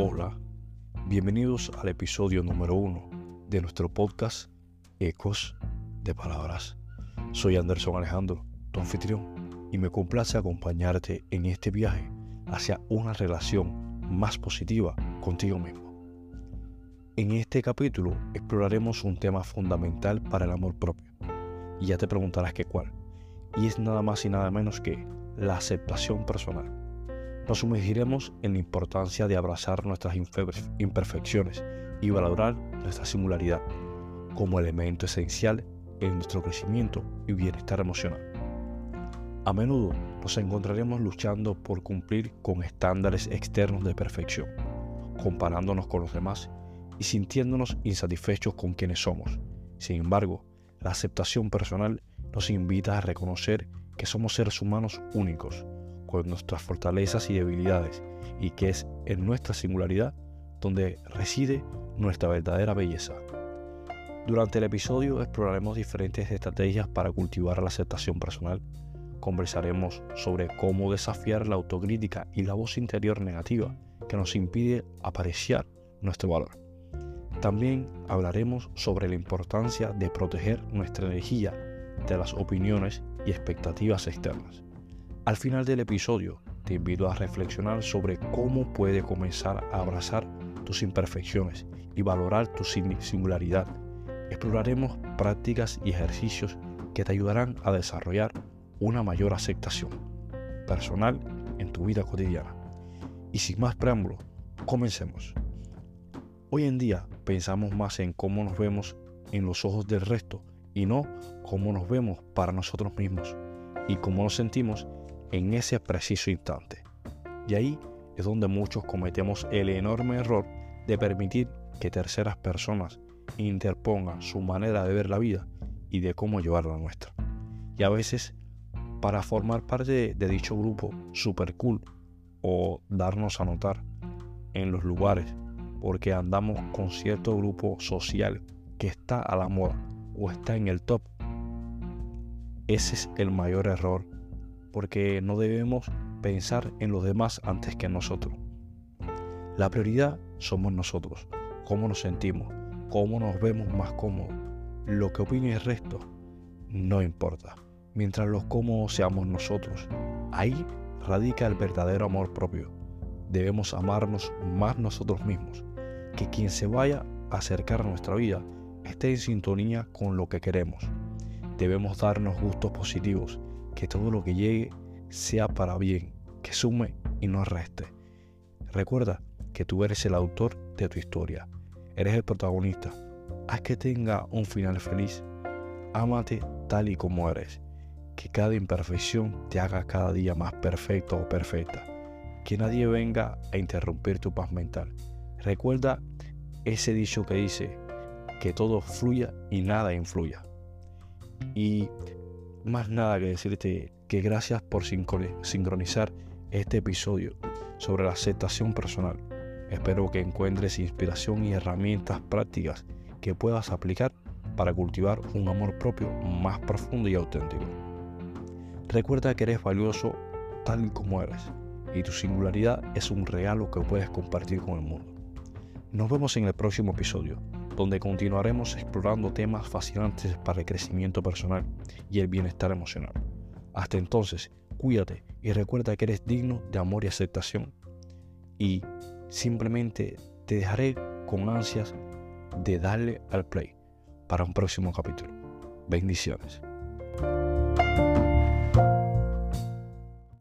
Hola, bienvenidos al episodio número uno de nuestro podcast Ecos de Palabras. Soy Anderson Alejandro, tu anfitrión, y me complace acompañarte en este viaje hacia una relación más positiva contigo mismo. En este capítulo exploraremos un tema fundamental para el amor propio, y ya te preguntarás qué cuál, y es nada más y nada menos que la aceptación personal nos sumergiremos en la importancia de abrazar nuestras imperfecciones y valorar nuestra singularidad como elemento esencial en nuestro crecimiento y bienestar emocional. A menudo nos encontraremos luchando por cumplir con estándares externos de perfección, comparándonos con los demás y sintiéndonos insatisfechos con quienes somos. Sin embargo, la aceptación personal nos invita a reconocer que somos seres humanos únicos, con nuestras fortalezas y debilidades, y que es en nuestra singularidad donde reside nuestra verdadera belleza. Durante el episodio exploraremos diferentes estrategias para cultivar la aceptación personal. Conversaremos sobre cómo desafiar la autocrítica y la voz interior negativa que nos impide apreciar nuestro valor. También hablaremos sobre la importancia de proteger nuestra energía de las opiniones y expectativas externas. Al final del episodio te invito a reflexionar sobre cómo puedes comenzar a abrazar tus imperfecciones y valorar tu singularidad. Exploraremos prácticas y ejercicios que te ayudarán a desarrollar una mayor aceptación personal en tu vida cotidiana. Y sin más preámbulo, comencemos. Hoy en día pensamos más en cómo nos vemos en los ojos del resto y no cómo nos vemos para nosotros mismos y cómo nos sentimos en ese preciso instante. Y ahí es donde muchos cometemos el enorme error de permitir que terceras personas interpongan su manera de ver la vida y de cómo llevar la nuestra. Y a veces, para formar parte de, dicho grupo super cool o darnos a notar en los lugares porque andamos con cierto grupo social que está a la moda o está en el top, ese es el mayor error porque no debemos pensar en los demás antes que en nosotros. La prioridad somos nosotros, cómo nos sentimos, cómo nos vemos más cómodos. Lo que opine el resto no importa, mientras los cómodos seamos nosotros. Ahí radica el verdadero amor propio. Debemos amarnos más nosotros mismos, que quien se vaya a acercar a nuestra vida esté en sintonía con lo que queremos. Debemos darnos gustos positivos que todo lo que llegue sea para bien, que sume y no reste. Recuerda que tú eres el autor de tu historia, eres el protagonista. Haz que tenga un final feliz. Ámate tal y como eres. Que cada imperfección te haga cada día más perfecto o perfecta. Que nadie venga a interrumpir tu paz mental. Recuerda ese dicho que dice que todo fluya y nada influya. Y más nada que decirte que gracias por sincronizar este episodio sobre la aceptación personal. Espero que encuentres inspiración y herramientas prácticas que puedas aplicar para cultivar un amor propio más profundo y auténtico. Recuerda que eres valioso tal como eres y tu singularidad es un regalo que puedes compartir con el mundo. Nos vemos en el próximo episodio donde continuaremos explorando temas fascinantes para el crecimiento personal y el bienestar emocional. Hasta entonces, cuídate y recuerda que eres digno de amor y aceptación. Y simplemente te dejaré con ansias de darle al play para un próximo capítulo. Bendiciones.